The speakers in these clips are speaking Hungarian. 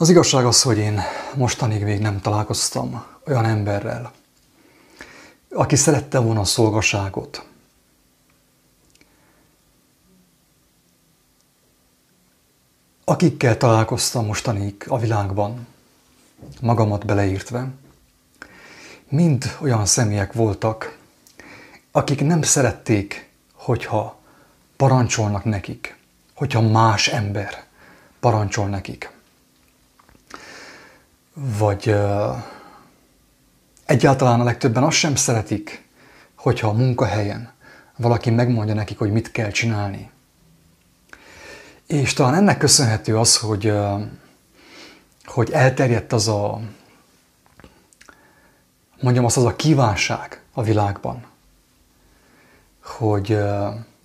Az igazság az, hogy én mostanig még nem találkoztam olyan emberrel, aki szerette volna a szolgaságot. Akikkel találkoztam mostanig a világban, magamat beleírtve, mind olyan személyek voltak, akik nem szerették, hogyha parancsolnak nekik, hogyha más ember parancsol nekik. Vagy egyáltalán a legtöbben azt sem szeretik, hogyha a munkahelyen valaki megmondja nekik, hogy mit kell csinálni. És talán ennek köszönhető az, hogy, hogy elterjedt az a, mondjam azt, az a kívánság a világban, hogy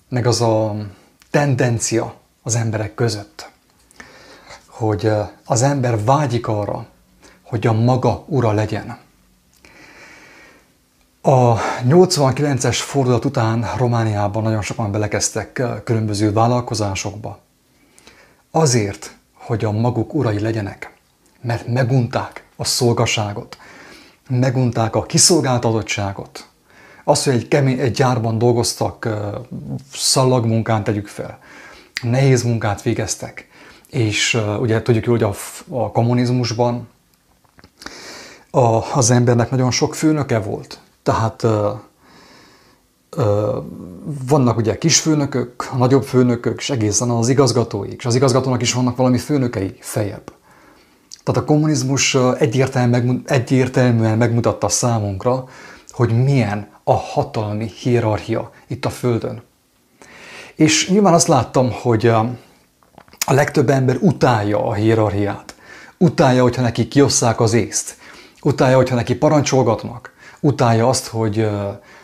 meg az a tendencia az emberek között, hogy az ember vágyik arra, hogy a maga ura legyen. A 89-es fordulat után Romániában nagyon sokan belekezdtek különböző vállalkozásokba. Azért, hogy a maguk urai legyenek, mert megunták a szolgaságot, megunták a kiszolgáltatottságot, az, hogy egy, kemény, egy gyárban dolgoztak, szallagmunkán tegyük fel, nehéz munkát végeztek, és ugye tudjuk hogy a, a kommunizmusban a, az embernek nagyon sok főnöke volt. Tehát ö, ö, vannak ugye kisfőnökök, nagyobb főnökök, és egészen az igazgatóik, és az igazgatónak is vannak valami főnökei fejebb. Tehát a kommunizmus egyértelműen, egyértelműen megmutatta számunkra, hogy milyen a hatalmi hierarchia itt a Földön. És nyilván azt láttam, hogy a legtöbb ember utálja a hierarchiát. Utálja, hogyha neki kiosszák az észt. Utálja, hogyha neki parancsolgatnak. Utálja azt, hogy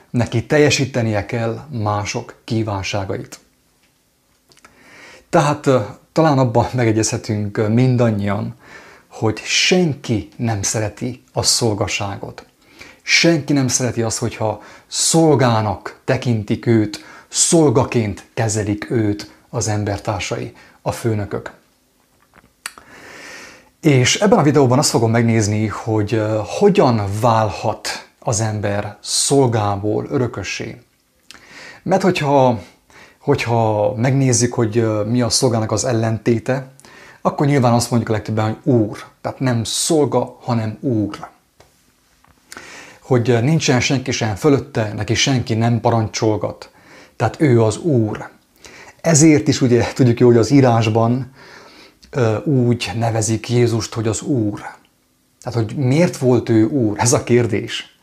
neki teljesítenie kell mások kívánságait. Tehát talán abban megegyezhetünk mindannyian, hogy senki nem szereti a szolgaságot. Senki nem szereti azt, hogyha szolgának tekintik őt, szolgaként kezelik őt az embertársai, a főnökök. És ebben a videóban azt fogom megnézni, hogy hogyan válhat az ember szolgából örökössé. Mert hogyha, hogyha megnézzük, hogy mi a szolgának az ellentéte, akkor nyilván azt mondjuk a legtöbben, hogy úr. Tehát nem szolga, hanem úr. Hogy nincsen senki sem fölötte, neki senki nem parancsolgat. Tehát ő az úr. Ezért is ugye tudjuk jó, hogy az írásban úgy nevezik Jézust, hogy az Úr. Tehát, hogy miért volt ő Úr? Ez a kérdés.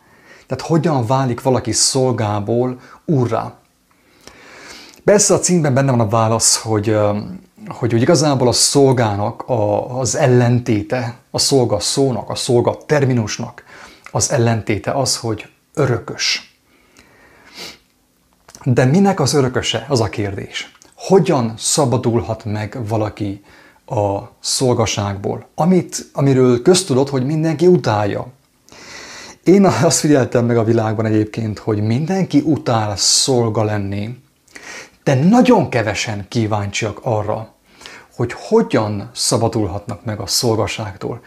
Tehát hogyan válik valaki szolgából úrrá? Persze a címben benne van a válasz, hogy, hogy, hogy igazából a szolgának a, az ellentéte, a szolga szónak, a szolga terminusnak az ellentéte az, hogy örökös. De minek az örököse? Az a kérdés. Hogyan szabadulhat meg valaki a szolgaságból, amit, amiről köztudott, hogy mindenki utálja. Én azt figyeltem meg a világban egyébként, hogy mindenki utál szolga lenni, de nagyon kevesen kíváncsiak arra, hogy hogyan szabadulhatnak meg a szolgaságtól.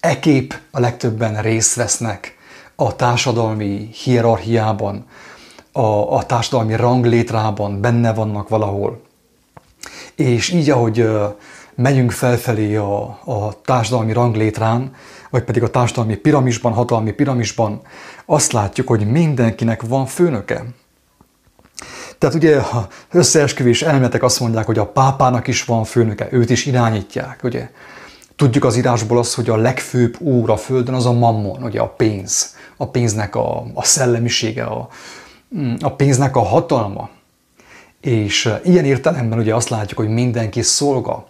Ekép a legtöbben részt vesznek a társadalmi hierarchiában, a, a társadalmi ranglétrában, benne vannak valahol. És így, ahogy megyünk felfelé a, a társadalmi ranglétrán, vagy pedig a társadalmi piramisban, hatalmi piramisban, azt látjuk, hogy mindenkinek van főnöke. Tehát ugye a összeesküvés elméletek azt mondják, hogy a pápának is van főnöke, őt is irányítják, ugye. Tudjuk az írásból azt, hogy a legfőbb úr a földön az a mammon, ugye a pénz. A pénznek a, a szellemisége, a, a pénznek a hatalma. És ilyen értelemben ugye azt látjuk, hogy mindenki szolga.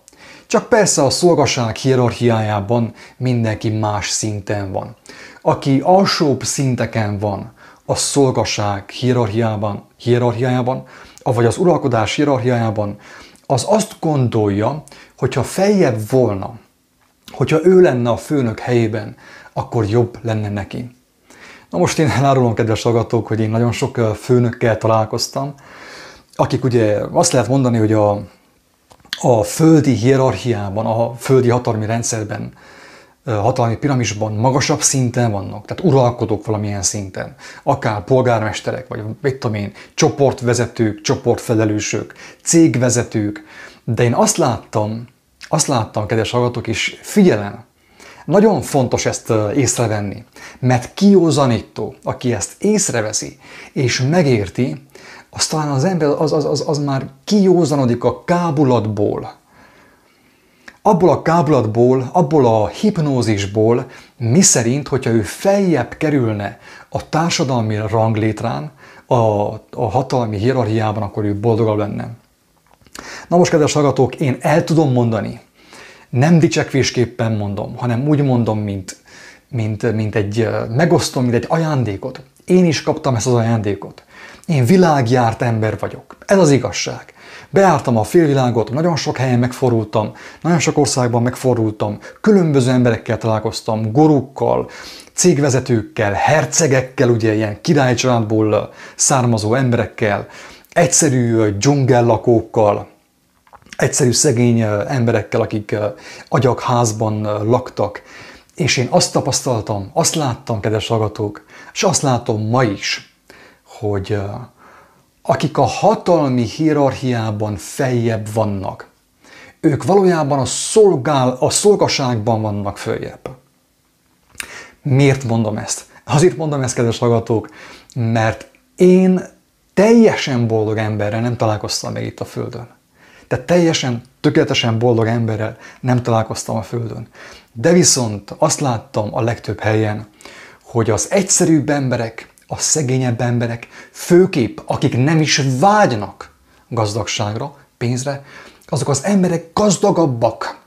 Csak persze a szolgaság hierarchiájában mindenki más szinten van. Aki alsóbb szinteken van a szolgaság hierarchiában, hierarchiájában, vagy az uralkodás hierarchiájában, az azt gondolja, hogyha feljebb volna, hogyha ő lenne a főnök helyében, akkor jobb lenne neki. Na most én elárulom, kedves hallgatók, hogy én nagyon sok főnökkel találkoztam, akik ugye azt lehet mondani, hogy a a földi hierarchiában, a földi hatalmi rendszerben, hatalmi piramisban magasabb szinten vannak, tehát uralkodók valamilyen szinten, akár polgármesterek, vagy mit tudom én, csoportvezetők, csoportfelelősök, cégvezetők, de én azt láttam, azt láttam, kedves hallgatók, és figyelem, nagyon fontos ezt észrevenni, mert kiózanító, aki ezt észreveszi és megérti, az talán az ember az, az, az, az már kiózanodik a kábulatból. Abból a kábulatból, abból a hipnózisból, mi szerint, hogyha ő feljebb kerülne a társadalmi ranglétrán, a, a hatalmi hierarchiában, akkor ő boldogabb lenne. Na most, kedves hallgatók, én el tudom mondani, nem dicsekvésképpen mondom, hanem úgy mondom, mint, mint, mint egy, megosztom, mint egy ajándékot. Én is kaptam ezt az ajándékot. Én világjárt ember vagyok. Ez az igazság. Beártam a félvilágot, nagyon sok helyen megfordultam, nagyon sok országban megfordultam, különböző emberekkel találkoztam, gurukkal, cégvezetőkkel, hercegekkel, ugye ilyen királycsaládból származó emberekkel, egyszerű dzsungellakókkal, egyszerű szegény emberekkel, akik agyakházban laktak, és én azt tapasztaltam, azt láttam, kedves hallgatók, és azt látom ma is, hogy akik a hatalmi hierarchiában feljebb vannak, ők valójában a, szolgál, a szolgaságban vannak följebb. Miért mondom ezt? Azért mondom ezt, kedves hallgatók, mert én teljesen boldog emberrel nem találkoztam meg itt a Földön. Tehát teljesen, tökéletesen boldog emberrel nem találkoztam a Földön. De viszont azt láttam a legtöbb helyen, hogy az egyszerűbb emberek, a szegényebb emberek, főképp akik nem is vágynak gazdagságra, pénzre, azok az emberek gazdagabbak,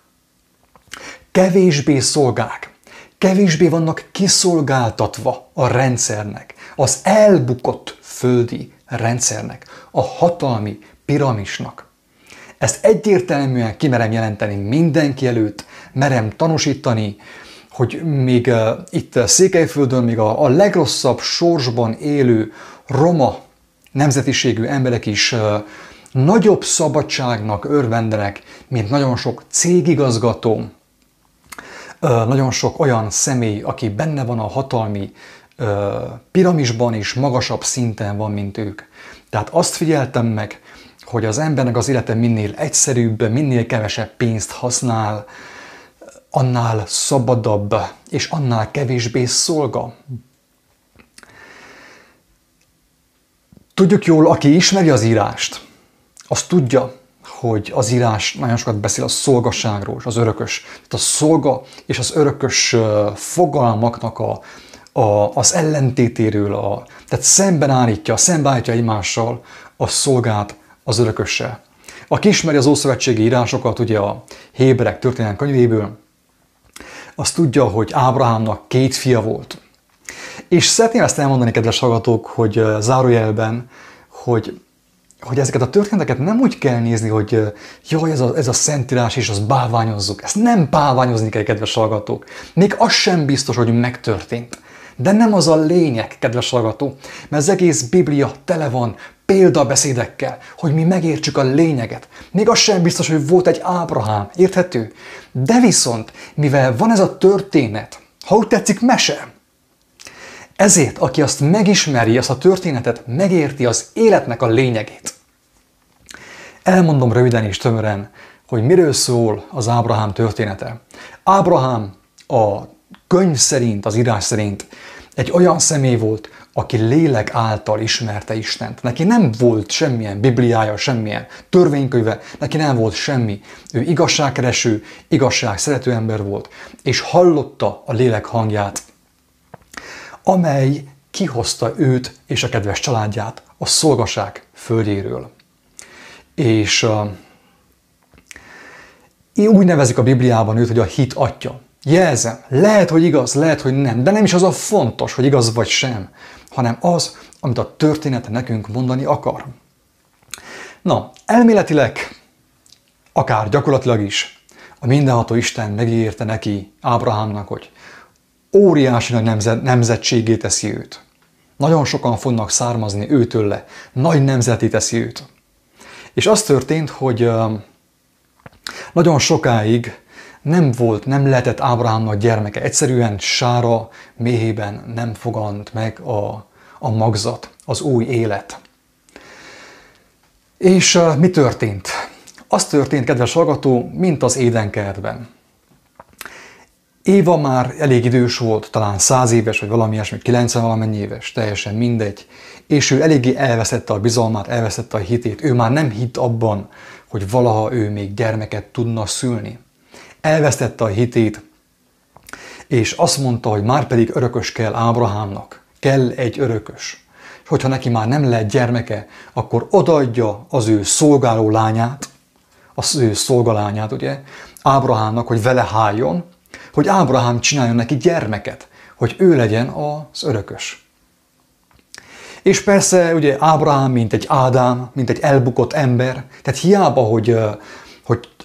kevésbé szolgák, kevésbé vannak kiszolgáltatva a rendszernek, az elbukott földi rendszernek, a hatalmi piramisnak. Ezt egyértelműen kimerem jelenteni mindenki előtt, merem tanúsítani, hogy még uh, itt Székelyföldön még a, a legrosszabb sorsban élő roma nemzetiségű emberek is uh, nagyobb szabadságnak örvendenek, mint nagyon sok cégigazgató, uh, nagyon sok olyan személy, aki benne van a hatalmi piramisban is magasabb szinten van, mint ők. Tehát azt figyeltem meg, hogy az embernek az élete minél egyszerűbb, minél kevesebb pénzt használ, annál szabadabb, és annál kevésbé szolga. Tudjuk jól, aki ismeri az írást, az tudja, hogy az írás nagyon sokat beszél a szolgaságról és az örökös. Tehát a szolga és az örökös fogalmaknak a, a, az ellentétéről, a, tehát szemben állítja, szemben állítja egymással a szolgát az örökössel. Aki ismeri az Ószövetségi írásokat, ugye a Héberek történelmi könyvéből, az tudja, hogy Ábrahámnak két fia volt. És szeretném ezt elmondani, kedves hallgatók, hogy zárójelben, hogy, hogy ezeket a történeteket nem úgy kell nézni, hogy jaj, ez a, ez a szentírás, és azt bálványozzuk. Ezt nem bálványozni kell, kedves hallgatók. Még az sem biztos, hogy megtörtént. De nem az a lényeg, kedves hallgató, mert az egész Biblia tele van példabeszédekkel, hogy mi megértsük a lényeget. Még az sem biztos, hogy volt egy Ábrahám, érthető? De viszont, mivel van ez a történet, ha úgy tetszik, mese, ezért, aki azt megismeri, azt a történetet, megérti az életnek a lényegét. Elmondom röviden és tömören, hogy miről szól az Ábrahám története. Ábrahám a könyv szerint, az írás szerint egy olyan személy volt, aki lélek által ismerte Istent. Neki nem volt semmilyen bibliája, semmilyen törvénykönyve, neki nem volt semmi. Ő igazságkereső, igazság szerető ember volt, és hallotta a lélek hangját, amely kihozta őt és a kedves családját a szolgaság földjéről. És uh, úgy nevezik a Bibliában őt, hogy a hit atya. Jelzem, lehet, hogy igaz, lehet, hogy nem, de nem is az a fontos, hogy igaz vagy sem, hanem az, amit a történet nekünk mondani akar. Na, elméletileg, akár gyakorlatilag is, a mindenható Isten megígérte neki, Ábrahámnak, hogy óriási nagy nemzet, nemzetségé teszi őt. Nagyon sokan fognak származni őtől le, nagy nemzeti teszi őt. És az történt, hogy Nagyon sokáig nem volt, nem lehetett Ábrahámnak gyermeke. Egyszerűen Sára méhében nem fogant meg a, a magzat, az új élet. És uh, mi történt? Az történt, kedves hallgató, mint az édenkertben. Éva már elég idős volt, talán száz éves, vagy valami ilyesmi, 90 valamennyi éves, teljesen mindegy, és ő eléggé elveszette a bizalmát, elveszette a hitét. Ő már nem hitt abban, hogy valaha ő még gyermeket tudna szülni. Elvesztette a hitét, és azt mondta, hogy már pedig örökös kell Ábrahámnak. Kell egy örökös. És hogyha neki már nem lehet gyermeke, akkor odaadja az ő szolgáló lányát, az ő szolgalányát, ugye, Ábrahámnak, hogy vele háljon, hogy Ábrahám csináljon neki gyermeket, hogy ő legyen az örökös. És persze ugye Ábrahám, mint egy Ádám, mint egy elbukott ember, tehát hiába, hogy,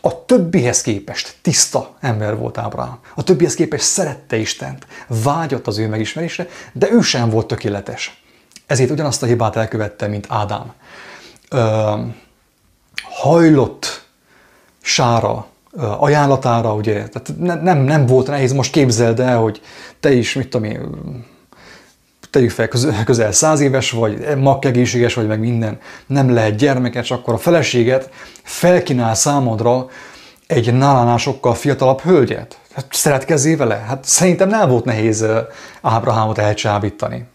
a többihez képest tiszta ember volt Ábrahám. A többihez képest szerette Istent, vágyott az ő megismerésre, de ő sem volt tökéletes. Ezért ugyanazt a hibát elkövette, mint Ádám. Ö, hajlott sára ajánlatára, ugye, tehát nem, nem volt nehéz, most képzeld el, hogy te is, mit tudom én, tegyük fel, közel száz éves vagy, makkegészséges vagy, meg minden, nem lehet gyermeket, akkor a feleséget felkínál számodra egy nálánál sokkal fiatalabb hölgyet. Hát szeretkezzél vele? Hát szerintem nem volt nehéz Ábrahámot elcsábítani.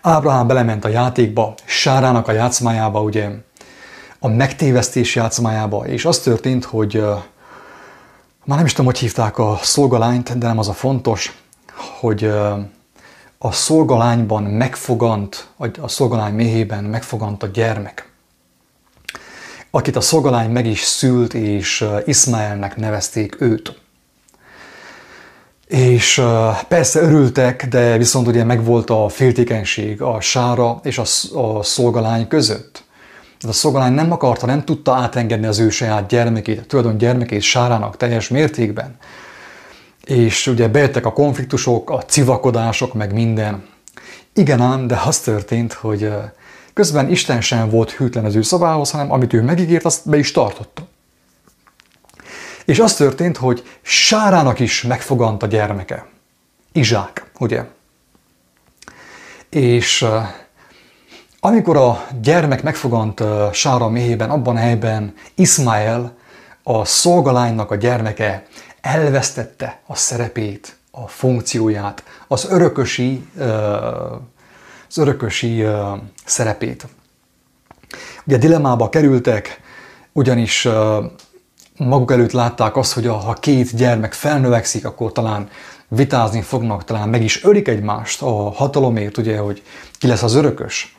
Ábrahám belement a játékba, Sárának a játszmájába, ugye, a megtévesztés játszmájába, és az történt, hogy már nem is tudom, hogy hívták a szolgalányt, de nem az a fontos, hogy a szolgalányban megfogant, a szolgalány méhében megfogant a gyermek, akit a szolgalány meg is szült, és Ismaelnek nevezték őt. És persze örültek, de viszont ugye megvolt a féltékenység a sára és a, a szolgalány között. Ez a szolgalány nem akarta, nem tudta átengedni az ő saját gyermekét, tulajdon gyermekét Sárának teljes mértékben. És ugye bejöttek a konfliktusok, a civakodások, meg minden. Igen ám, de az történt, hogy közben Isten sem volt hűtlen az ő szavához, hanem amit ő megígért, azt be is tartotta. És az történt, hogy Sárának is megfogant a gyermeke. Izsák, ugye? És amikor a gyermek megfogant Sára méhében, abban a helyben Ismael, a szolgalánynak a gyermeke elvesztette a szerepét, a funkcióját, az örökösi, az örökösi szerepét. Ugye dilemmába kerültek, ugyanis maguk előtt látták azt, hogy ha két gyermek felnövekszik, akkor talán vitázni fognak, talán meg is ölik egymást a hatalomért, ugye, hogy ki lesz az örökös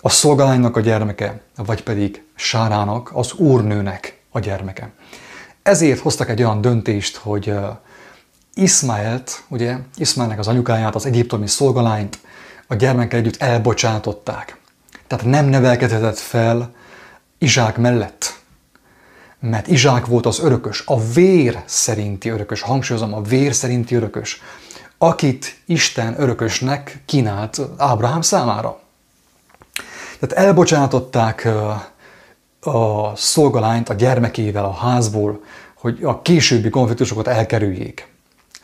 a szolgálánynak a gyermeke, vagy pedig Sárának, az úrnőnek a gyermeke. Ezért hoztak egy olyan döntést, hogy Ismaelt, ugye, Ismaelnek az anyukáját, az egyiptomi szolgalányt a gyermeke együtt elbocsátották. Tehát nem nevelkedhetett fel Izsák mellett, mert Izsák volt az örökös, a vér szerinti örökös, hangsúlyozom, a vér szerinti örökös, akit Isten örökösnek kínált Ábrahám számára. Tehát elbocsátották a szolgalányt a gyermekével a házból, hogy a későbbi konfliktusokat elkerüljék.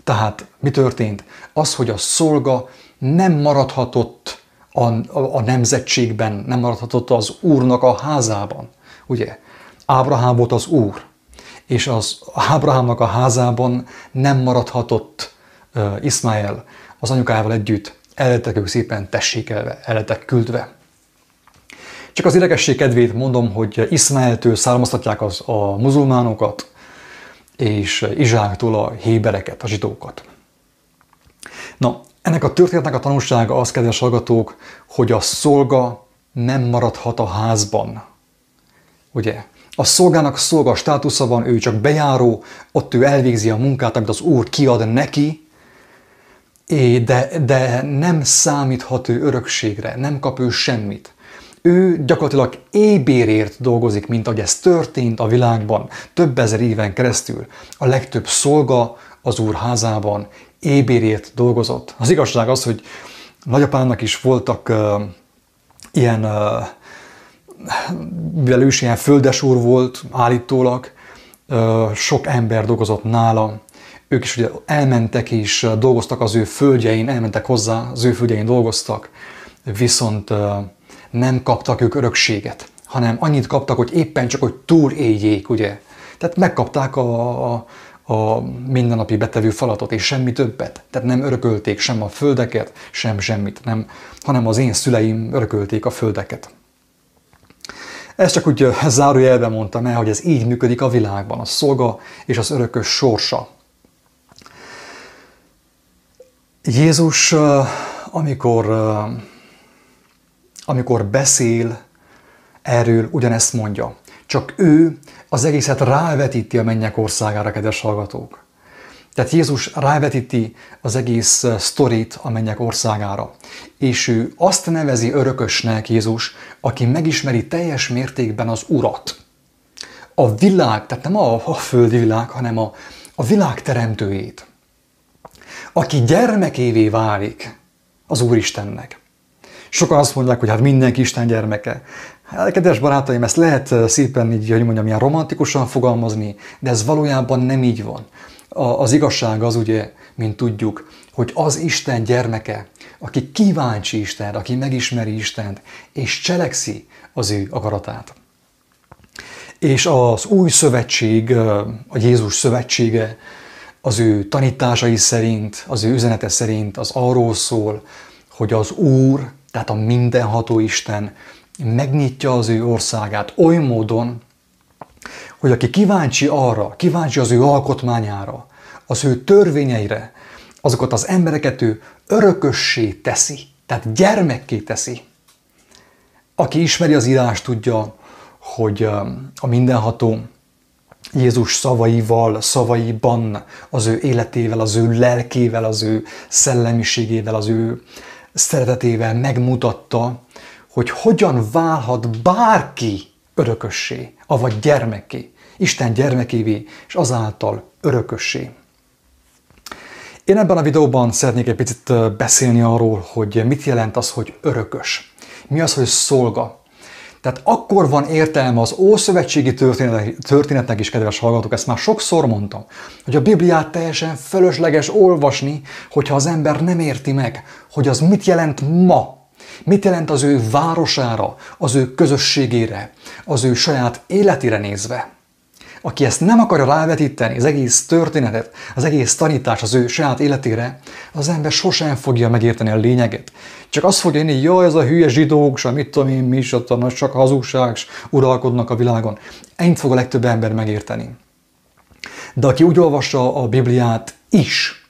Tehát mi történt? Az, hogy a szolga nem maradhatott a, a, a nemzetségben, nem maradhatott az úrnak a házában. Ugye? Ábrahám volt az úr, és az Ábrahámnak a házában nem maradhatott uh, Ismael az anyukájával együtt, el ők szépen tessékelve, el küldve. Csak az érdekesség kedvét mondom, hogy Iszmaeltől származtatják az, a muzulmánokat, és Izsáktól a hébereket, a zsidókat. Na, ennek a történetnek a tanulsága az, kedves hallgatók, hogy a szolga nem maradhat a házban. Ugye? A szolgának szolga státusza van, ő csak bejáró, ott ő elvégzi a munkát, amit az Úr kiad neki, de, de nem számíthat ő örökségre, nem kap ő semmit ő gyakorlatilag ébérért dolgozik, mint ahogy ez történt a világban több ezer éven keresztül. A legtöbb szolga az úr házában ébérért dolgozott. Az igazság az, hogy nagyapának is voltak uh, ilyen, uh, mivel ő is ilyen földesúr volt állítólag, sok ember dolgozott nála, ők is ugye elmentek és dolgoztak az ő földjein, elmentek hozzá, az ő földjein dolgoztak, viszont nem kaptak ők örökséget, hanem annyit kaptak, hogy éppen csak, hogy túl éljék, ugye. Tehát megkapták a, a, a mindennapi betevő falatot, és semmi többet. Tehát nem örökölték sem a földeket, sem semmit, nem, hanem az én szüleim örökölték a földeket. Ezt csak úgy zárójelben mondtam el, hogy ez így működik a világban, a szolga és az örökös sorsa. Jézus, amikor, amikor beszél erről, ugyanezt mondja. Csak ő az egészet rávetíti a mennyek országára, kedves hallgatók. Tehát Jézus rávetíti az egész sztorit a mennyek országára. És ő azt nevezi örökösnek Jézus, aki megismeri teljes mértékben az Urat. A világ, tehát nem a, a földi világ, hanem a, a világ teremtőjét. Aki gyermekévé válik az Úristennek. Sokan azt mondják, hogy hát mindenki Isten gyermeke. Hát, kedves barátaim, ezt lehet szépen így, hogy mondjam, ilyen romantikusan fogalmazni, de ez valójában nem így van. Az igazság az ugye, mint tudjuk, hogy az Isten gyermeke, aki kíváncsi Isten, aki megismeri Istent, és cselekszi az ő akaratát. És az új szövetség, a Jézus szövetsége, az ő tanításai szerint, az ő üzenete szerint az arról szól, hogy az Úr, tehát a mindenható Isten megnyitja az ő országát oly módon, hogy aki kíváncsi arra, kíváncsi az ő alkotmányára, az ő törvényeire, azokat az embereket ő örökössé teszi, tehát gyermekké teszi. Aki ismeri az írást, tudja, hogy um, a mindenható Jézus szavaival, szavaiban, az ő életével, az ő lelkével, az ő szellemiségével, az ő szeretetével megmutatta, hogy hogyan válhat bárki örökössé, avagy gyermeké, Isten gyermekévé, és azáltal örökössé. Én ebben a videóban szeretnék egy picit beszélni arról, hogy mit jelent az, hogy örökös. Mi az, hogy szolga. Tehát akkor van értelme az Ószövetségi történetnek is, kedves hallgatók, ezt már sokszor mondtam, hogy a Bibliát teljesen fölösleges olvasni, hogyha az ember nem érti meg, hogy az mit jelent ma, Mit jelent az ő városára, az ő közösségére, az ő saját életére nézve? Aki ezt nem akarja rávetíteni, az egész történetet, az egész tanítás az ő saját életére, az ember sosem fogja megérteni a lényeget. Csak azt fogja írni, jaj, ez a hülye zsidók, sem mit tudom én, mi is ott csak hazugság, uralkodnak a világon. Ennyit fog a legtöbb ember megérteni. De aki úgy olvassa a Bibliát is,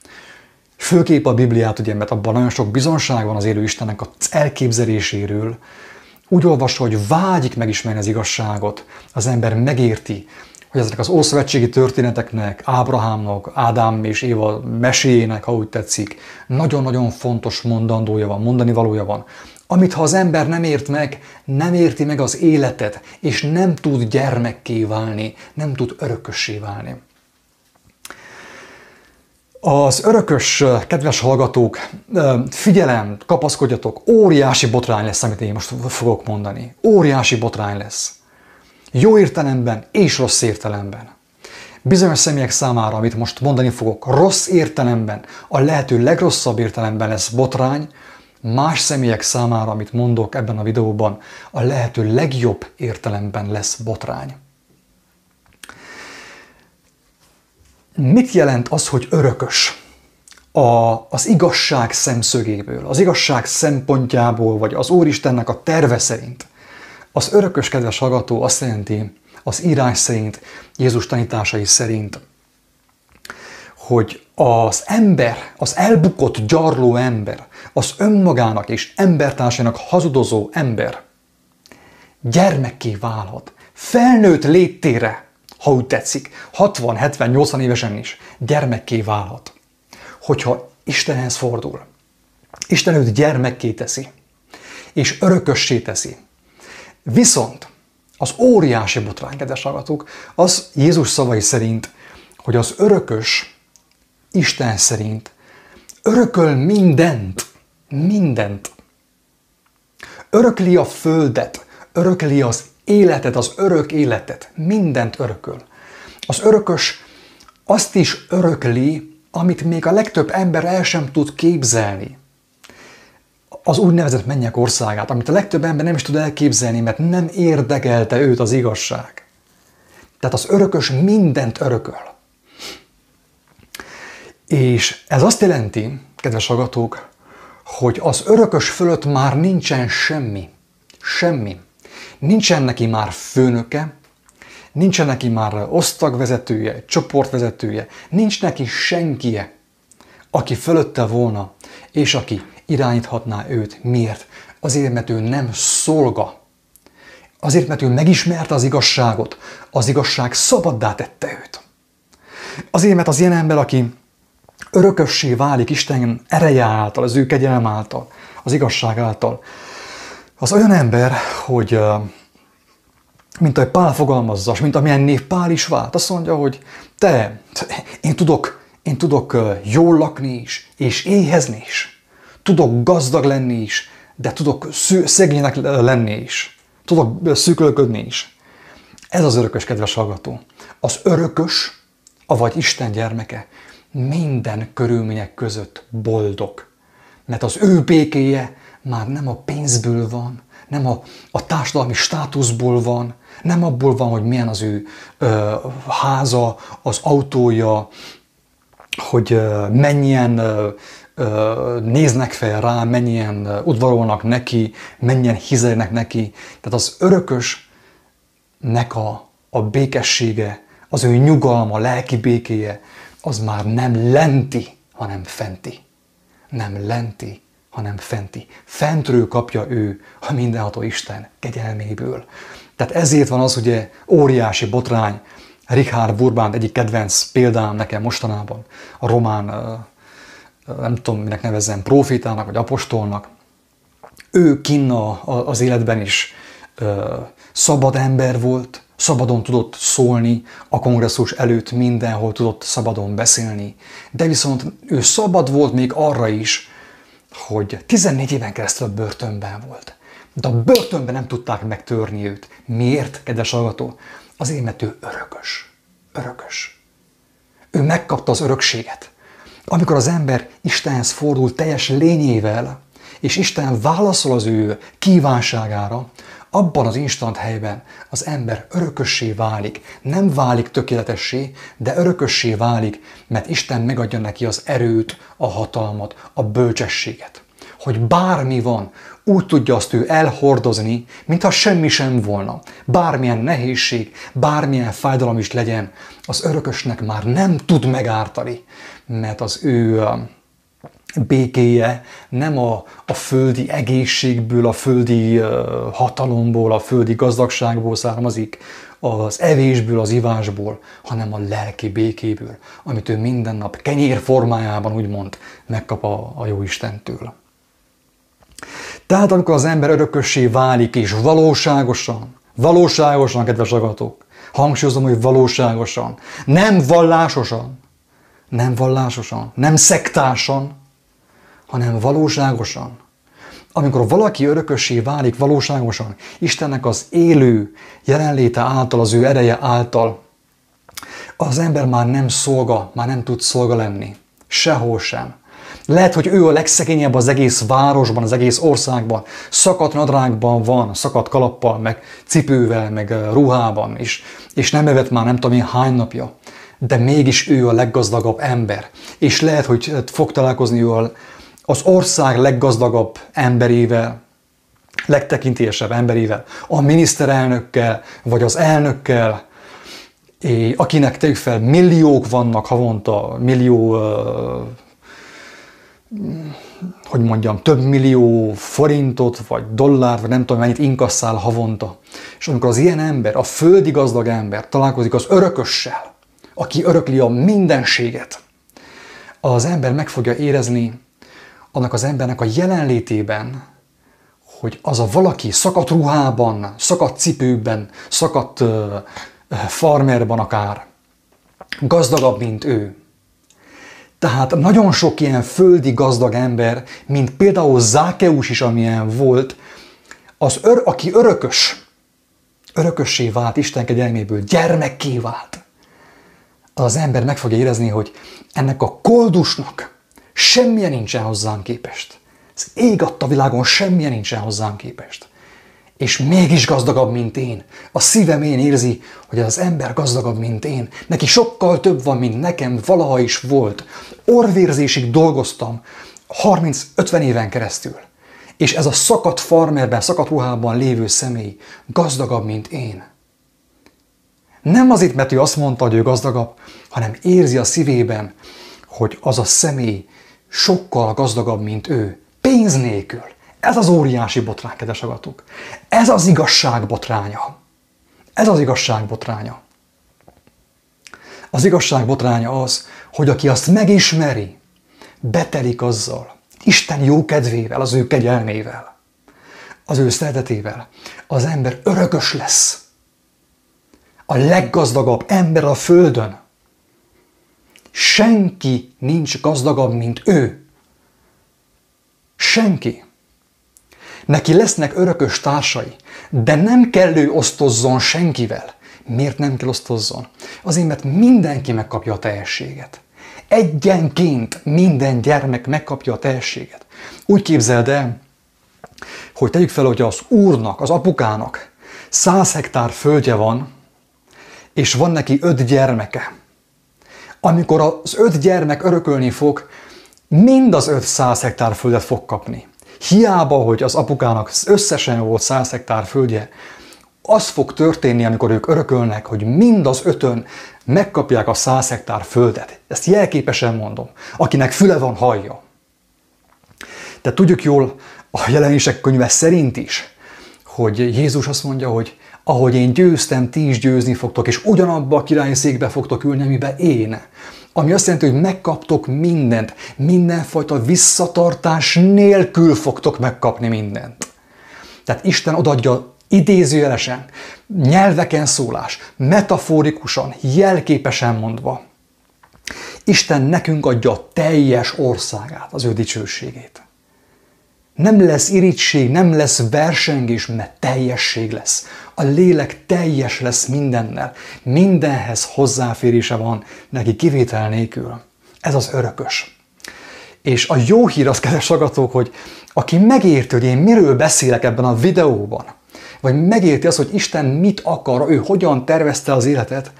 Főképp a Bibliát, ugye, mert abban nagyon sok bizonság van az élő Istennek az elképzeléséről. Úgy olvassa, hogy vágyik megismerni az igazságot, az ember megérti, hogy ezek az ószövetségi történeteknek, Ábrahámnak, Ádám és Éva meséjének, ha úgy tetszik, nagyon-nagyon fontos mondandója van, mondani valója van. Amit ha az ember nem ért meg, nem érti meg az életet, és nem tud gyermekké válni, nem tud örökössé válni. Az örökös, kedves hallgatók, figyelem, kapaszkodjatok, óriási botrány lesz, amit én most fogok mondani. Óriási botrány lesz. Jó értelemben és rossz értelemben. Bizonyos személyek számára, amit most mondani fogok, rossz értelemben, a lehető legrosszabb értelemben lesz botrány, más személyek számára, amit mondok ebben a videóban, a lehető legjobb értelemben lesz botrány. Mit jelent az, hogy örökös? A, az igazság szemszögéből, az igazság szempontjából, vagy az Úristennek a terve szerint. Az örökös, kedves hallgató, azt jelenti, az írás szerint, Jézus tanításai szerint, hogy az ember, az elbukott, gyarló ember, az önmagának és embertársának hazudozó ember gyermekké válhat, felnőtt léttére, ha úgy tetszik, 60, 70, 80 évesen is gyermekké válhat. Hogyha Istenhez fordul, Isten őt gyermekké teszi, és örökössé teszi. Viszont az óriási botrány, kedves hallgatók, az Jézus szavai szerint, hogy az örökös Isten szerint örököl mindent, mindent. Örökli a földet, örökli az életet, az örök életet, mindent örököl. Az örökös azt is örökli, amit még a legtöbb ember el sem tud képzelni. Az úgynevezett mennyek országát, amit a legtöbb ember nem is tud elképzelni, mert nem érdekelte őt az igazság. Tehát az örökös mindent örököl. És ez azt jelenti, kedves hallgatók, hogy az örökös fölött már nincsen semmi. Semmi. Nincsen neki már főnöke, nincsen neki már osztagvezetője, csoportvezetője, nincs neki senkie, aki fölötte volna, és aki irányíthatná őt. Miért? Azért, mert ő nem szolga. Azért, mert ő megismerte az igazságot. Az igazság szabaddá tette őt. Azért, mert az ilyen ember, aki örökössé válik Isten ereje által, az ő kegyelem által, az igazság által, az olyan ember, hogy mint ahogy Pál fogalmazza, és mint amilyen név Pál is vált, azt mondja, hogy te, én tudok, én tudok jól lakni is, és éhezni is. Tudok gazdag lenni is, de tudok szegénynek lenni is. Tudok szűkölködni is. Ez az örökös, kedves hallgató. Az örökös, avagy Isten gyermeke, minden körülmények között boldog. Mert az ő békéje már nem a pénzből van, nem a, a társadalmi státuszból van, nem abból van, hogy milyen az ő ö, háza, az autója, hogy ö, mennyien ö, néznek fel rá, mennyien udvarolnak neki, mennyien hizelnek neki. Tehát az örökösnek a, a békessége, az ő nyugalma, lelki békéje, az már nem lenti, hanem fenti. Nem lenti, hanem fenti. Fentről kapja ő a mindenható Isten kegyelméből. Tehát ezért van az ugye óriási botrány, Richard Burbán egyik kedvenc példám nekem mostanában, a román, nem tudom, minek nevezzem, profitának vagy apostolnak. Ő kinna az életben is szabad ember volt, szabadon tudott szólni, a kongresszus előtt mindenhol tudott szabadon beszélni, de viszont ő szabad volt még arra is, hogy 14 éven keresztül a börtönben volt. De a börtönben nem tudták megtörni őt. Miért, kedves hallgató? Azért, mert ő örökös. Örökös. Ő megkapta az örökséget. Amikor az ember Istenhez fordul teljes lényével, és Isten válaszol az ő kívánságára, abban az instant helyben az ember örökössé válik. Nem válik tökéletessé, de örökössé válik, mert Isten megadja neki az erőt, a hatalmat, a bölcsességet. Hogy bármi van, úgy tudja azt ő elhordozni, mintha semmi sem volna. Bármilyen nehézség, bármilyen fájdalom is legyen, az örökösnek már nem tud megártani, mert az ő békéje nem a, a földi egészségből, a földi uh, hatalomból, a földi gazdagságból származik, az evésből, az ivásból, hanem a lelki békéből, amit ő minden nap kenyér formájában úgymond megkap a, a jó Istentől. Tehát amikor az ember örökössé válik, és valóságosan, valóságosan, kedves agatok, hangsúlyozom, hogy valóságosan, nem vallásosan, nem vallásosan, nem szektásan, hanem valóságosan. Amikor valaki örökössé válik valóságosan, Istennek az élő jelenléte által, az ő ereje által, az ember már nem szolga, már nem tud szolga lenni. Sehol sem. Lehet, hogy ő a legszegényebb az egész városban, az egész országban. Szakadt nadrágban van, szakadt kalappal, meg cipővel, meg ruhában is, és nem evett már nem tudom én hány napja. De mégis ő a leggazdagabb ember. És lehet, hogy fog találkozni ő az ország leggazdagabb emberével, legtekintélyesebb emberével, a miniszterelnökkel, vagy az elnökkel, akinek tegyük fel milliók vannak havonta, millió, hogy mondjam, több millió forintot, vagy dollárt, vagy nem tudom mennyit inkasszál havonta. És amikor az ilyen ember, a földi gazdag ember találkozik az örökössel, aki örökli a mindenséget, az ember meg fogja érezni annak az embernek a jelenlétében, hogy az a valaki szakadt ruhában, szakadt cipőben, szakadt farmerban akár, gazdagabb, mint ő. Tehát nagyon sok ilyen földi gazdag ember, mint például Zákeus is, amilyen volt, az ör, aki örökös, örökössé vált Isten kegyelméből, gyermekké vált. az, ember meg fogja érezni, hogy ennek a koldusnak semmilyen nincsen hozzám képest. Az ég adta világon semmilyen nincsen hozzám képest. És mégis gazdagabb, mint én. A szívem én érzi, hogy az ember gazdagabb, mint én. Neki sokkal több van, mint nekem valaha is volt. Orvérzésig dolgoztam 30-50 éven keresztül. És ez a szakadt farmerben, szakadt ruhában lévő személy gazdagabb, mint én. Nem azért, mert ő azt mondta, hogy ő gazdagabb, hanem érzi a szívében, hogy az a személy sokkal gazdagabb, mint ő. Pénz nélkül. Ez az óriási botrány, kedves agatok. Ez az igazság botránya. Ez az igazság botránya. Az igazság botránya az, hogy aki azt megismeri, betelik azzal, Isten jó kedvével, az ő kegyelmével, az ő szeretetével, az ember örökös lesz. A leggazdagabb ember a földön. Senki nincs gazdagabb, mint ő. Senki. Neki lesznek örökös társai, de nem kell ő osztozzon senkivel. Miért nem kell osztozzon? Azért, mert mindenki megkapja a teljességet. Egyenként minden gyermek megkapja a teljességet. Úgy képzeld el, hogy tegyük fel, hogy az úrnak, az apukának száz hektár földje van, és van neki öt gyermeke. Amikor az öt gyermek örökölni fog, mind az öt száz hektár földet fog kapni. Hiába, hogy az apukának összesen volt 100 hektár földje, az fog történni, amikor ők örökölnek, hogy mind az ötön megkapják a 100 hektár földet. Ezt jelképesen mondom. Akinek füle van, hallja. De tudjuk jól a jelenések könyve szerint is, hogy Jézus azt mondja, hogy ahogy én győztem, ti is győzni fogtok, és ugyanabba a királyi székbe fogtok ülni, amiben én. Ami azt jelenti, hogy megkaptok mindent, mindenfajta visszatartás nélkül fogtok megkapni mindent. Tehát Isten odadja idézőjelesen, nyelveken szólás, metaforikusan, jelképesen mondva. Isten nekünk adja a teljes országát, az ő dicsőségét. Nem lesz irítség, nem lesz versengés, mert teljesség lesz. A lélek teljes lesz mindennel. Mindenhez hozzáférése van neki kivétel nélkül. Ez az örökös. És a jó hír az, kedves agatók, hogy aki megérti, hogy én miről beszélek ebben a videóban, vagy megérti azt, hogy Isten mit akar, ő hogyan tervezte az életet,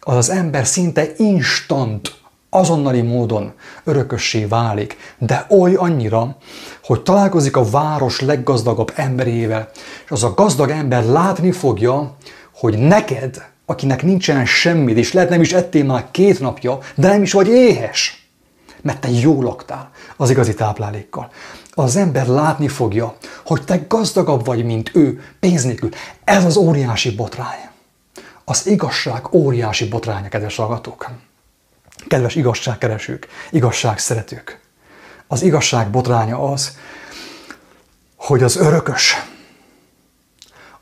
az az ember szinte instant, azonnali módon örökössé válik, de oly annyira, hogy találkozik a város leggazdagabb emberével, és az a gazdag ember látni fogja, hogy neked, akinek nincsen semmit, és lehet nem is ettél már két napja, de nem is vagy éhes, mert te jól laktál az igazi táplálékkal. Az ember látni fogja, hogy te gazdagabb vagy, mint ő, pénz nélkül. Ez az óriási botrány. Az igazság óriási botránya, kedves hallgatók. Kedves igazságkeresők, igazságszeretők. Az igazság botránya az, hogy az örökös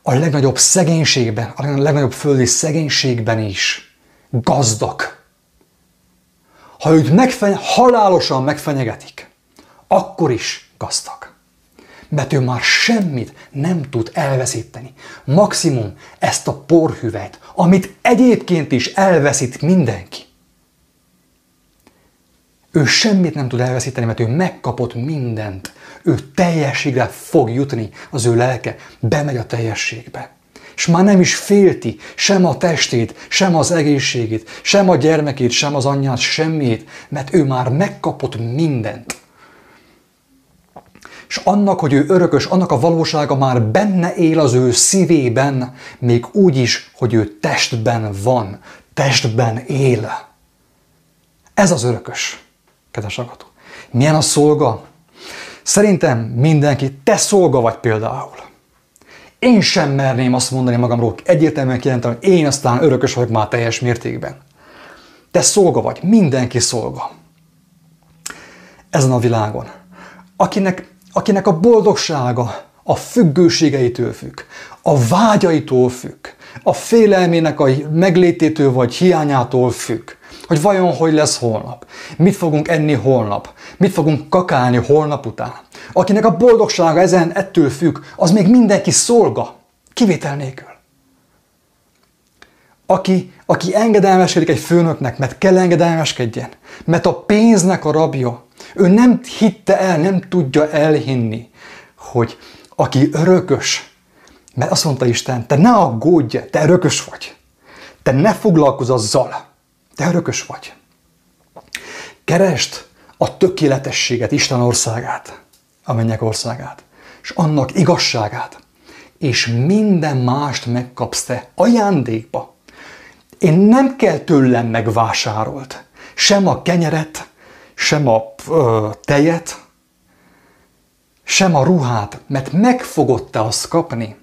a legnagyobb szegénységben, a legnagyobb földi szegénységben is gazdag. Ha őt megfeny- halálosan megfenyegetik, akkor is gazdag. Mert ő már semmit nem tud elveszíteni. Maximum ezt a porhüvelyt, amit egyébként is elveszít mindenki. Ő semmit nem tud elveszíteni, mert ő megkapott mindent. Ő teljességre fog jutni, az ő lelke bemegy a teljességbe. És már nem is félti sem a testét, sem az egészségét, sem a gyermekét, sem az anyját, semmit, mert ő már megkapott mindent. És annak, hogy ő örökös, annak a valósága már benne él az ő szívében, még úgy is, hogy ő testben van, testben él. Ez az örökös kedves hallgató. Milyen a szolga? Szerintem mindenki, te szolga vagy például. Én sem merném azt mondani magamról, egyértelműen kijelentem, hogy én aztán örökös vagyok már teljes mértékben. Te szolga vagy, mindenki szolga. Ezen a világon. Akinek, akinek a boldogsága a függőségeitől függ, a vágyaitól függ, a félelmének a meglététől vagy hiányától függ, hogy vajon hogy lesz holnap, mit fogunk enni holnap, mit fogunk kakálni holnap után. Akinek a boldogsága ezen ettől függ, az még mindenki szolga, kivétel nélkül. Aki, aki engedelmeskedik egy főnöknek, mert kell engedelmeskedjen, mert a pénznek a rabja, ő nem hitte el, nem tudja elhinni, hogy aki örökös, mert azt mondta Isten, te ne aggódj, te örökös vagy. Te ne foglalkozz azzal, te örökös vagy. Kerest a tökéletességet, Isten országát, a mennyek országát, és annak igazságát, és minden mást megkapsz te ajándékba. Én nem kell tőlem megvásárolt, sem a kenyeret, sem a ö, tejet, sem a ruhát, mert meg fogod te azt kapni.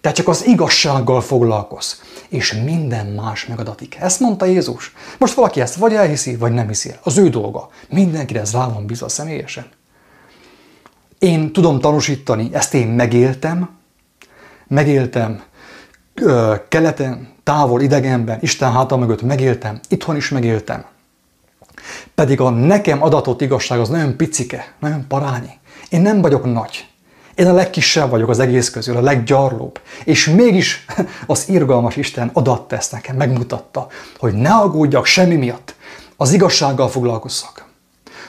Te csak az igazsággal foglalkozz, és minden más megadatik. Ezt mondta Jézus. Most valaki ezt vagy elhiszi, vagy nem hiszi Az ő dolga. Mindenkire ez rá van bízva személyesen. Én tudom tanúsítani, ezt én megéltem, megéltem keleten, távol, idegenben, Isten háta mögött megéltem, itthon is megéltem. Pedig a nekem adatott igazság az nagyon picike, nagyon parányi. Én nem vagyok nagy. Én a legkisebb vagyok az egész közül, a leggyarlóbb. És mégis az irgalmas Isten adatta ezt nekem, megmutatta, hogy ne aggódjak semmi miatt. Az igazsággal foglalkozzak.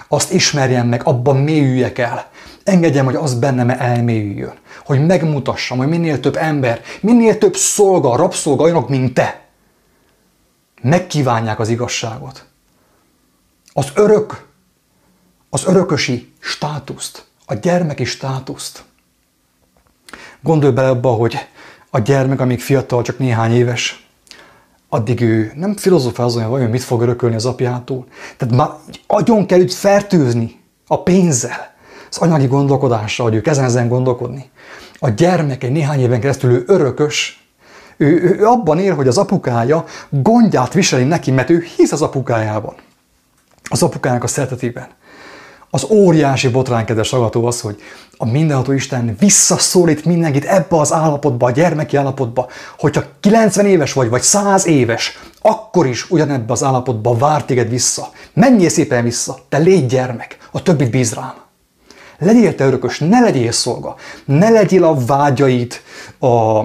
Azt ismerjem meg, abban mélyüljek el. Engedjem, hogy az bennem elmélyüljön. Hogy megmutassam, hogy minél több ember, minél több szolga, rabszolga, olyanok, mint te, megkívánják az igazságot. Az örök, az örökösi státuszt, a gyermeki státuszt. Gondolj bele abba, hogy a gyermek, amíg fiatal, csak néhány éves, addig ő nem filozofál hogy vajon mit fog örökölni az apjától. Tehát már agyon kell őt fertőzni a pénzzel, az anyagi gondolkodással, hogy ők ezen ezen gondolkodni. A gyermek egy néhány éven keresztül ő örökös, ő, ő, ő abban él, hogy az apukája gondját viseli neki, mert ő hisz az apukájában. Az apukájának a szeretetében. Az óriási botránykedves agató az, hogy a mindenható Isten visszaszólít mindenkit ebbe az állapotba, a gyermeki állapotba, hogyha 90 éves vagy, vagy 100 éves, akkor is ugyanebbe az állapotba vár téged vissza. Menjél szépen vissza, te légy gyermek, a többit bíz rám. Legyél te örökös, ne legyél szolga, ne legyél a vágyait, a,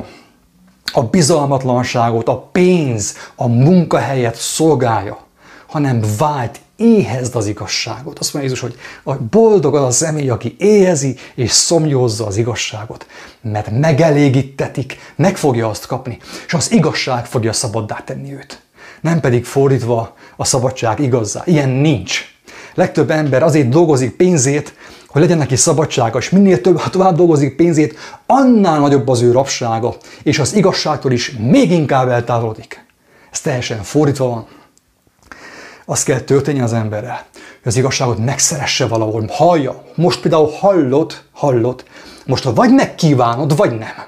a bizalmatlanságot, a pénz, a munkahelyet szolgálja, hanem vágy éhezd az igazságot. Azt mondja Jézus, hogy a boldog az a személy, aki éhezi és szomjózza az igazságot, mert megelégítetik, meg fogja azt kapni, és az igazság fogja szabaddá tenni őt. Nem pedig fordítva a szabadság igazzá. Ilyen nincs. Legtöbb ember azért dolgozik pénzét, hogy legyen neki szabadsága, és minél több, ha tovább dolgozik pénzét, annál nagyobb az ő rabsága, és az igazságtól is még inkább eltávolodik. Ez teljesen fordítva van az kell történni az emberrel, hogy az igazságot megszeresse valahol, hallja. Most például hallod, hallod, most vagy megkívánod, vagy nem.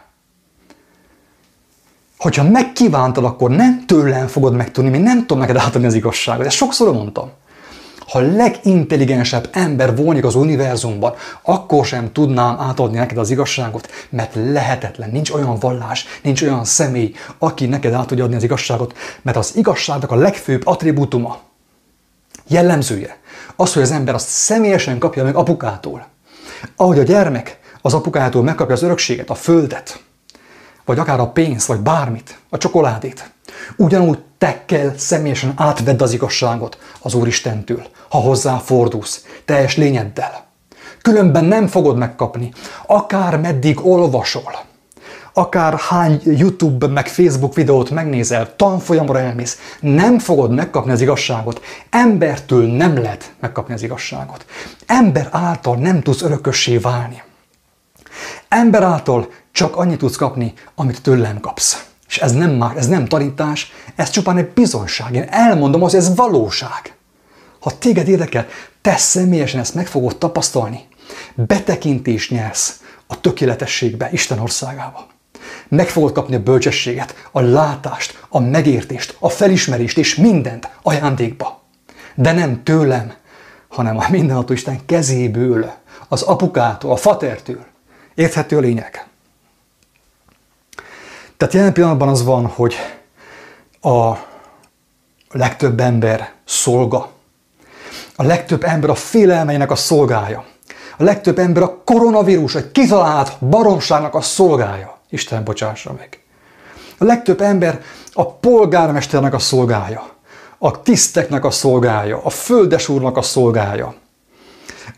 Hogyha megkívántad, akkor nem tőlem fogod megtudni, mert nem tudom neked átadni az igazságot. Ezt sokszor mondtam. Ha a legintelligensebb ember volnék az univerzumban, akkor sem tudnám átadni neked az igazságot, mert lehetetlen. Nincs olyan vallás, nincs olyan személy, aki neked át tudja adni az igazságot, mert az igazságnak a legfőbb attribútuma, jellemzője. Az, hogy az ember azt személyesen kapja meg apukától. Ahogy a gyermek az apukájától megkapja az örökséget, a földet, vagy akár a pénzt, vagy bármit, a csokoládét. Ugyanúgy te kell személyesen átvedd az igazságot az Úristentől, ha hozzá fordulsz, teljes lényeddel. Különben nem fogod megkapni, akár meddig olvasol akár hány YouTube meg Facebook videót megnézel, tanfolyamra elmész, nem fogod megkapni az igazságot. Embertől nem lehet megkapni az igazságot. Ember által nem tudsz örökössé válni. Ember által csak annyit tudsz kapni, amit tőlem kapsz. És ez nem már, ez nem tanítás, ez csupán egy bizonság. Én elmondom, hogy ez valóság. Ha téged érdekel, te személyesen ezt meg fogod tapasztalni. Betekintést nyersz a tökéletességbe, Isten országába. Meg fogod kapni a bölcsességet, a látást, a megértést, a felismerést és mindent ajándékba. De nem tőlem, hanem a mindenható Isten kezéből, az apukától, a fatertől. Érthető a lényeg? Tehát jelen pillanatban az van, hogy a legtöbb ember szolga. A legtöbb ember a félelmeinek a szolgája. A legtöbb ember a koronavírus, egy kitalált baromságnak a szolgája. Isten bocsássa meg. A legtöbb ember a polgármesternek a szolgája, a tiszteknek a szolgája, a földesúrnak a szolgája,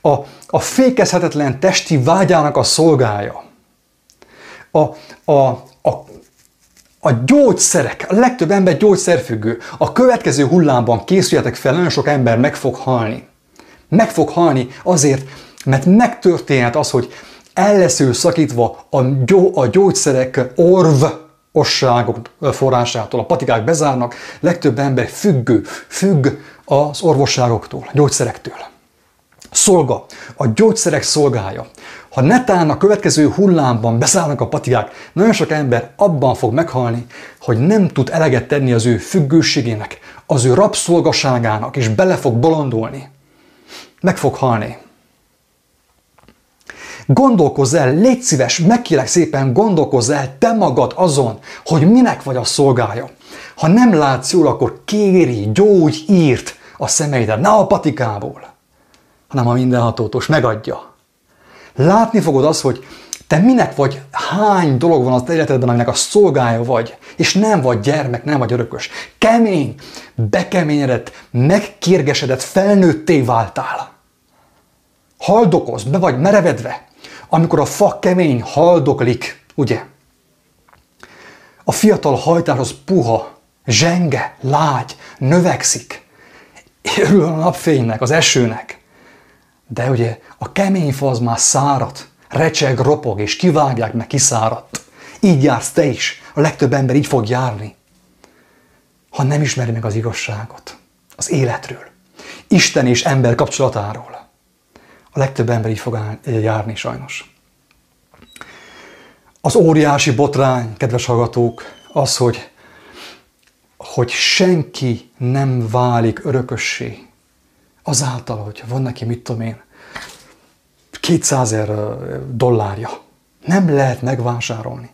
a, a fékezhetetlen testi vágyának a szolgája, a, a, a, gyógyszerek, a legtöbb ember gyógyszerfüggő. A következő hullámban készüljetek fel, nagyon sok ember meg fog halni. Meg fog halni azért, mert megtörténhet az, hogy el lesz ő szakítva a, gyó, a gyógyszerek orv osságok forrásától. A patikák bezárnak, legtöbb ember függő, függ az orvosságoktól, gyógyszerektől. Szolga, a gyógyszerek szolgája. Ha netán a következő hullámban beszállnak a patikák, nagyon sok ember abban fog meghalni, hogy nem tud eleget tenni az ő függőségének, az ő rabszolgaságának, és bele fog bolondulni. Meg fog halni. Gondolkozz el, légy szíves, megkérlek szépen, gondolkozz el te magad azon, hogy minek vagy a szolgája. Ha nem látsz jól, akkor kéri, gyógy, írt a szemeidet, ne a patikából, hanem a mindenhatótos megadja. Látni fogod azt, hogy te minek vagy, hány dolog van az életedben, aminek a szolgája vagy, és nem vagy gyermek, nem vagy örökös. Kemény, bekeményedett, megkérgesedett, felnőtté váltál. Haldokoz, be vagy merevedve, amikor a fa kemény haldoklik, ugye? A fiatal hajtás az puha, zsenge, lágy, növekszik. Örül a napfénynek, az esőnek. De ugye a kemény fa az már száradt, recseg, ropog, és kivágják, meg kiszáradt. Így jársz te is. A legtöbb ember így fog járni. Ha nem ismeri meg az igazságot, az életről, Isten és ember kapcsolatáról. A legtöbb ember így fog járni sajnos. Az óriási botrány, kedves hallgatók, az, hogy, hogy senki nem válik örökössé. Azáltal, hogy van neki, mit tudom én, 200 ezer dollárja. Nem lehet megvásárolni.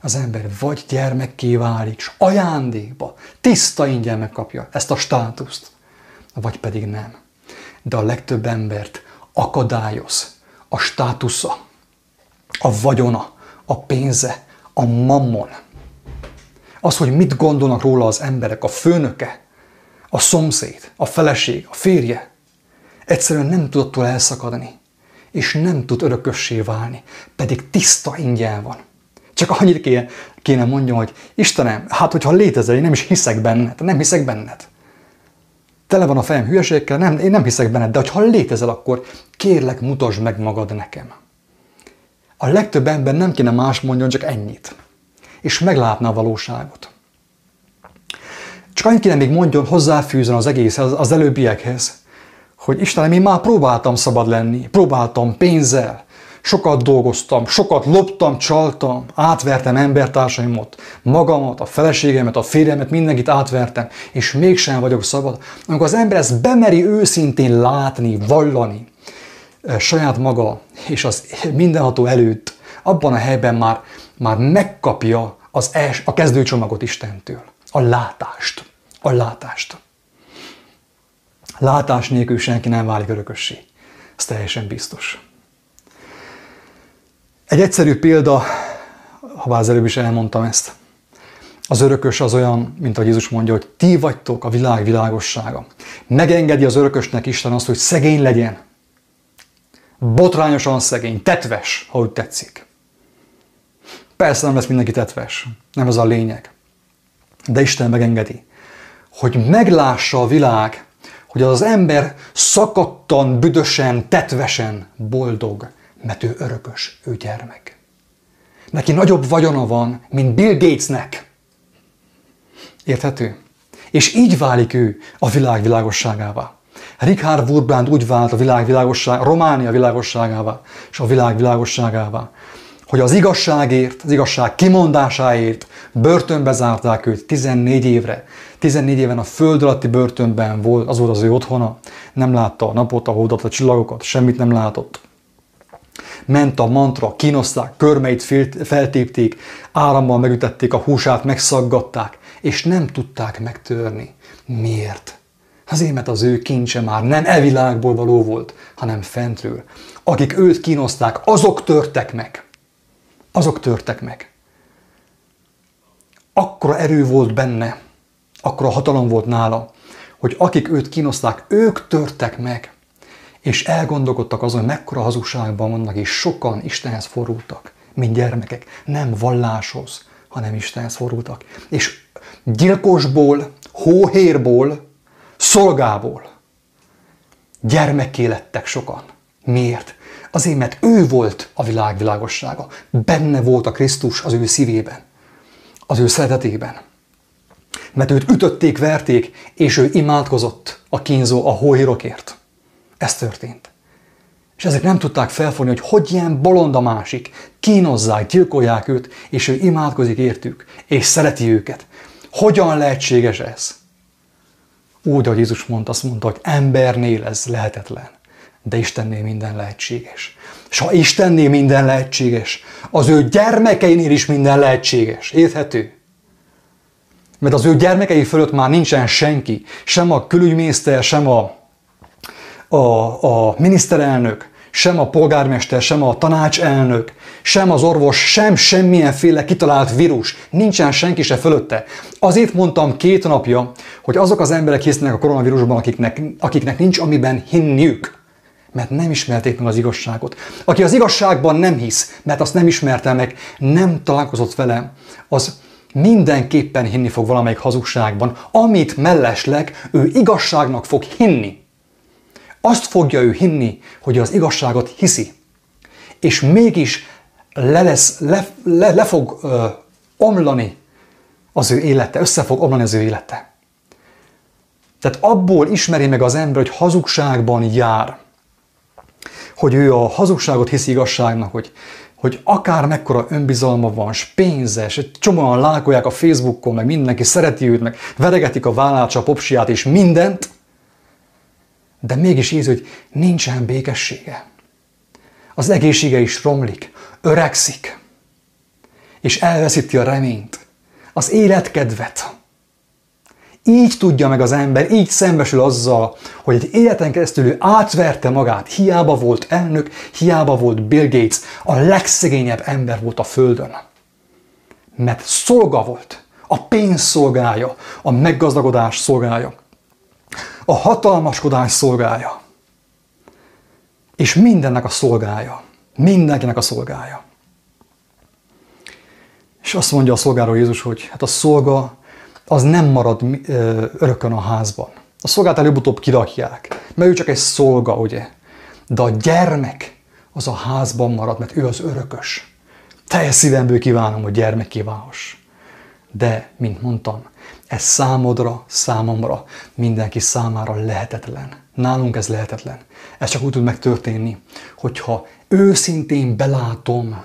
Az ember vagy gyermekké válik, és ajándékba, tiszta ingyen megkapja ezt a státuszt, vagy pedig nem. De a legtöbb embert akadályoz a státusza, a vagyona, a pénze, a mammon. Az, hogy mit gondolnak róla az emberek, a főnöke, a szomszéd, a feleség, a férje, egyszerűen nem tud attól elszakadni, és nem tud örökössé válni, pedig tiszta ingyen van. Csak annyit kéne, kéne mondjam, hogy Istenem, hát hogyha létezel, én nem is hiszek benned, nem hiszek benned tele van a fejem hülyeségekkel, nem, én nem hiszek benned, de ha létezel, akkor kérlek, mutasd meg magad nekem. A legtöbb ember nem kéne más mondjon, csak ennyit. És meglátná a valóságot. Csak annyit kéne még mondjon, hozzáfűzön az egész az, az előbbiekhez, hogy Istenem, én már próbáltam szabad lenni, próbáltam pénzzel, Sokat dolgoztam, sokat loptam, csaltam, átvertem embertársaimat, magamat, a feleségemet, a férjemet, mindenkit átvertem, és mégsem vagyok szabad. Amikor az ember ezt bemeri őszintén látni, vallani, eh, saját maga és az mindenható előtt, abban a helyben már, már megkapja az els, a kezdőcsomagot Istentől. A látást. A látást. Látás nélkül senki nem válik örökössé. Ez teljesen biztos. Egy egyszerű példa, ha bár az előbb is elmondtam ezt. Az örökös az olyan, mint ahogy Jézus mondja, hogy ti vagytok a világ világossága. Megengedi az örökösnek Isten azt, hogy szegény legyen. Botrányosan szegény, tetves, ha úgy tetszik. Persze nem lesz mindenki tetves, nem ez a lényeg. De Isten megengedi, hogy meglássa a világ, hogy az ember szakadtan, büdösen, tetvesen boldog, mert ő örökös, ő gyermek. Neki nagyobb vagyona van, mint Bill Gatesnek. Érthető? És így válik ő a világ világosságává. Richard Wurbrand úgy vált a világ világosság, Románia világosságává, és a világ világosságává, hogy az igazságért, az igazság kimondásáért börtönbe zárták őt 14 évre. 14 éven a föld alatti börtönben volt, az volt az ő otthona. Nem látta a napot, a holdat, a csillagokat, semmit nem látott ment a mantra, kínoszták, körmeit feltépték, árammal megütették a húsát, megszaggatták, és nem tudták megtörni. Miért? Azért, mert az ő kincse már nem e világból való volt, hanem fentről. Akik őt kínozták, azok törtek meg. Azok törtek meg. Akkora erő volt benne, akkora hatalom volt nála, hogy akik őt kínozták, ők törtek meg, és elgondolkodtak azon, hogy mekkora hazugságban vannak, és sokan Istenhez fordultak, mint gyermekek, nem valláshoz, hanem Istenhez fordultak. És gyilkosból, hóhérból, szolgából gyermekké lettek sokan. Miért? Azért, mert ő volt a világ világossága. Benne volt a Krisztus az ő szívében, az ő szeretetében. Mert őt ütötték, verték, és ő imádkozott a kínzó, a hóhírokért. Ez történt. És ezek nem tudták felfogni, hogy hogy ilyen bolond a másik. Kínozzák, gyilkolják őt, és ő imádkozik értük, és szereti őket. Hogyan lehetséges ez? Úgy, ahogy Jézus mondta, azt mondta, hogy embernél ez lehetetlen, de Istennél minden lehetséges. És ha Istennél minden lehetséges, az ő gyermekeinél is minden lehetséges. Érthető? Mert az ő gyermekei fölött már nincsen senki, sem a külügyminiszter, sem a, a, a miniszterelnök, sem a polgármester, sem a tanácselnök, sem az orvos, sem semmilyenféle kitalált vírus. Nincsen senki se fölötte. Azért mondtam két napja, hogy azok az emberek hisznek a koronavírusban, akiknek, akiknek nincs amiben hinniük mert nem ismerték meg az igazságot. Aki az igazságban nem hisz, mert azt nem ismerte meg, nem találkozott vele, az mindenképpen hinni fog valamelyik hazugságban, amit mellesleg ő igazságnak fog hinni. Azt fogja ő hinni, hogy az igazságot hiszi. És mégis le, lesz, le, le, le fog ö, omlani az ő élete, össze fog omlani az ő élete. Tehát abból ismeri meg az ember, hogy hazugságban jár, hogy ő a hazugságot hiszi igazságnak, hogy, hogy akár mekkora önbizalma van, és pénzes, csomóan lákolják a Facebookon, meg mindenki szereti őt, meg veregetik a vállát, a popsiát és mindent, de mégis érzi, hogy nincsen békessége. Az egészsége is romlik, öregszik, és elveszíti a reményt, az életkedvet. Így tudja meg az ember, így szembesül azzal, hogy egy életen keresztül ő átverte magát, hiába volt elnök, hiába volt Bill Gates, a legszegényebb ember volt a Földön. Mert szolga volt, a pénz szolgája, a meggazdagodás szolgája a hatalmaskodás szolgája. És mindennek a szolgája. Mindenkinek a szolgája. És azt mondja a szolgáról Jézus, hogy hát a szolga az nem marad örökön a házban. A szolgát előbb-utóbb kirakják, mert ő csak egy szolga, ugye? De a gyermek az a házban marad, mert ő az örökös. Teljes szívemből kívánom, hogy gyermek kívánhass. De, mint mondtam, ez számodra, számomra, mindenki számára lehetetlen. Nálunk ez lehetetlen. Ez csak úgy tud megtörténni, hogyha őszintén belátom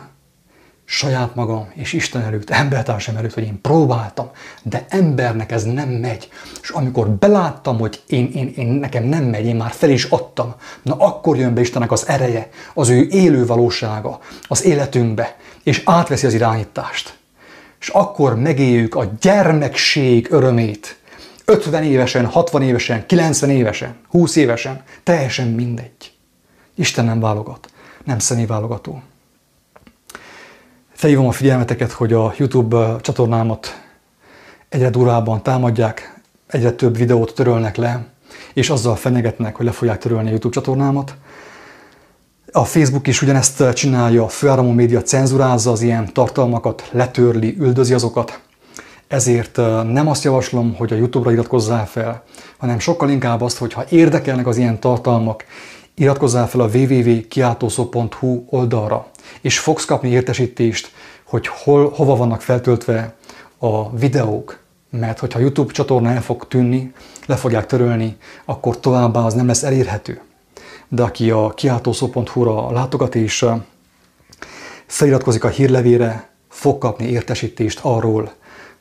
saját magam és Isten előtt, embertársam előtt, hogy én próbáltam, de embernek ez nem megy. És amikor beláttam, hogy én, én, én nekem nem megy, én már fel is adtam, na akkor jön be Istennek az ereje, az ő élő valósága az életünkbe, és átveszi az irányítást és akkor megéljük a gyermekség örömét. 50 évesen, 60 évesen, 90 évesen, 20 évesen, teljesen mindegy. Isten nem válogat, nem személyválogató. Felhívom a figyelmeteket, hogy a YouTube csatornámat egyre durvábban támadják, egyre több videót törölnek le, és azzal fenyegetnek, hogy le fogják törölni a YouTube csatornámat. A Facebook is ugyanezt csinálja, a főáramú média cenzurázza az ilyen tartalmakat, letörli, üldözi azokat. Ezért nem azt javaslom, hogy a YouTube-ra iratkozzál fel, hanem sokkal inkább azt, hogy ha érdekelnek az ilyen tartalmak, iratkozzál fel a www.kiáltószó.hu oldalra, és fogsz kapni értesítést, hogy hol, hova vannak feltöltve a videók, mert hogyha a YouTube csatorna el fog tűnni, le fogják törölni, akkor továbbá az nem lesz elérhető. De aki a kiáltószó.hu-ra látogat és feliratkozik a hírlevére, fog kapni értesítést arról,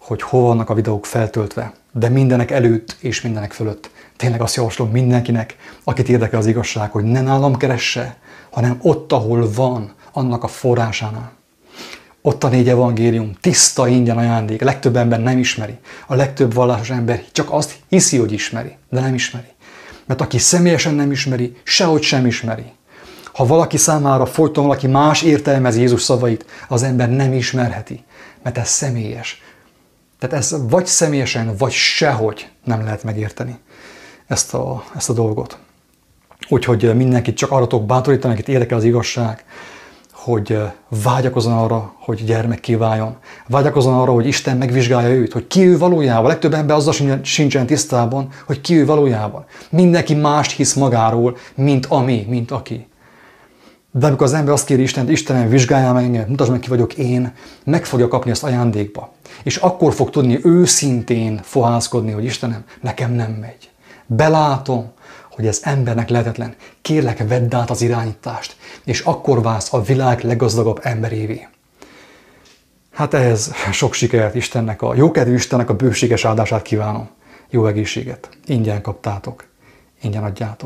hogy hol vannak a videók feltöltve. De mindenek előtt és mindenek fölött tényleg azt javaslom mindenkinek, akit érdekel az igazság, hogy ne nálam keresse, hanem ott, ahol van, annak a forrásánál. Ott a négy evangélium, tiszta ingyen ajándék, a legtöbb ember nem ismeri. A legtöbb vallásos ember csak azt hiszi, hogy ismeri, de nem ismeri. Mert aki személyesen nem ismeri, sehogy sem ismeri. Ha valaki számára folyton valaki más értelmezi Jézus szavait, az ember nem ismerheti, mert ez személyes. Tehát ez vagy személyesen, vagy sehogy nem lehet megérteni ezt a, ezt a dolgot. Úgyhogy mindenkit csak arra tudok bátorítani, akit érdekel az igazság, hogy vágyakozzon arra, hogy gyermek kiváljon. Vágyakozzon arra, hogy Isten megvizsgálja őt, hogy ki ő valójában. Legtöbb ember azzal sincsen tisztában, hogy ki ő valójában. Mindenki mást hisz magáról, mint ami, mint aki. De amikor az ember azt kéri Istent, Istenem, vizsgáljál meg engem, mutasd meg, ki vagyok én, meg fogja kapni azt ajándékba. És akkor fog tudni őszintén fohászkodni, hogy Istenem, nekem nem megy. Belátom, hogy ez embernek lehetetlen. Kérlek, vedd át az irányítást, és akkor válsz a világ leggazdagabb emberévé. Hát ehhez sok sikert Istennek, a jókedvű Istennek a bőséges áldását kívánom. Jó egészséget. Ingyen kaptátok. Ingyen adjátok.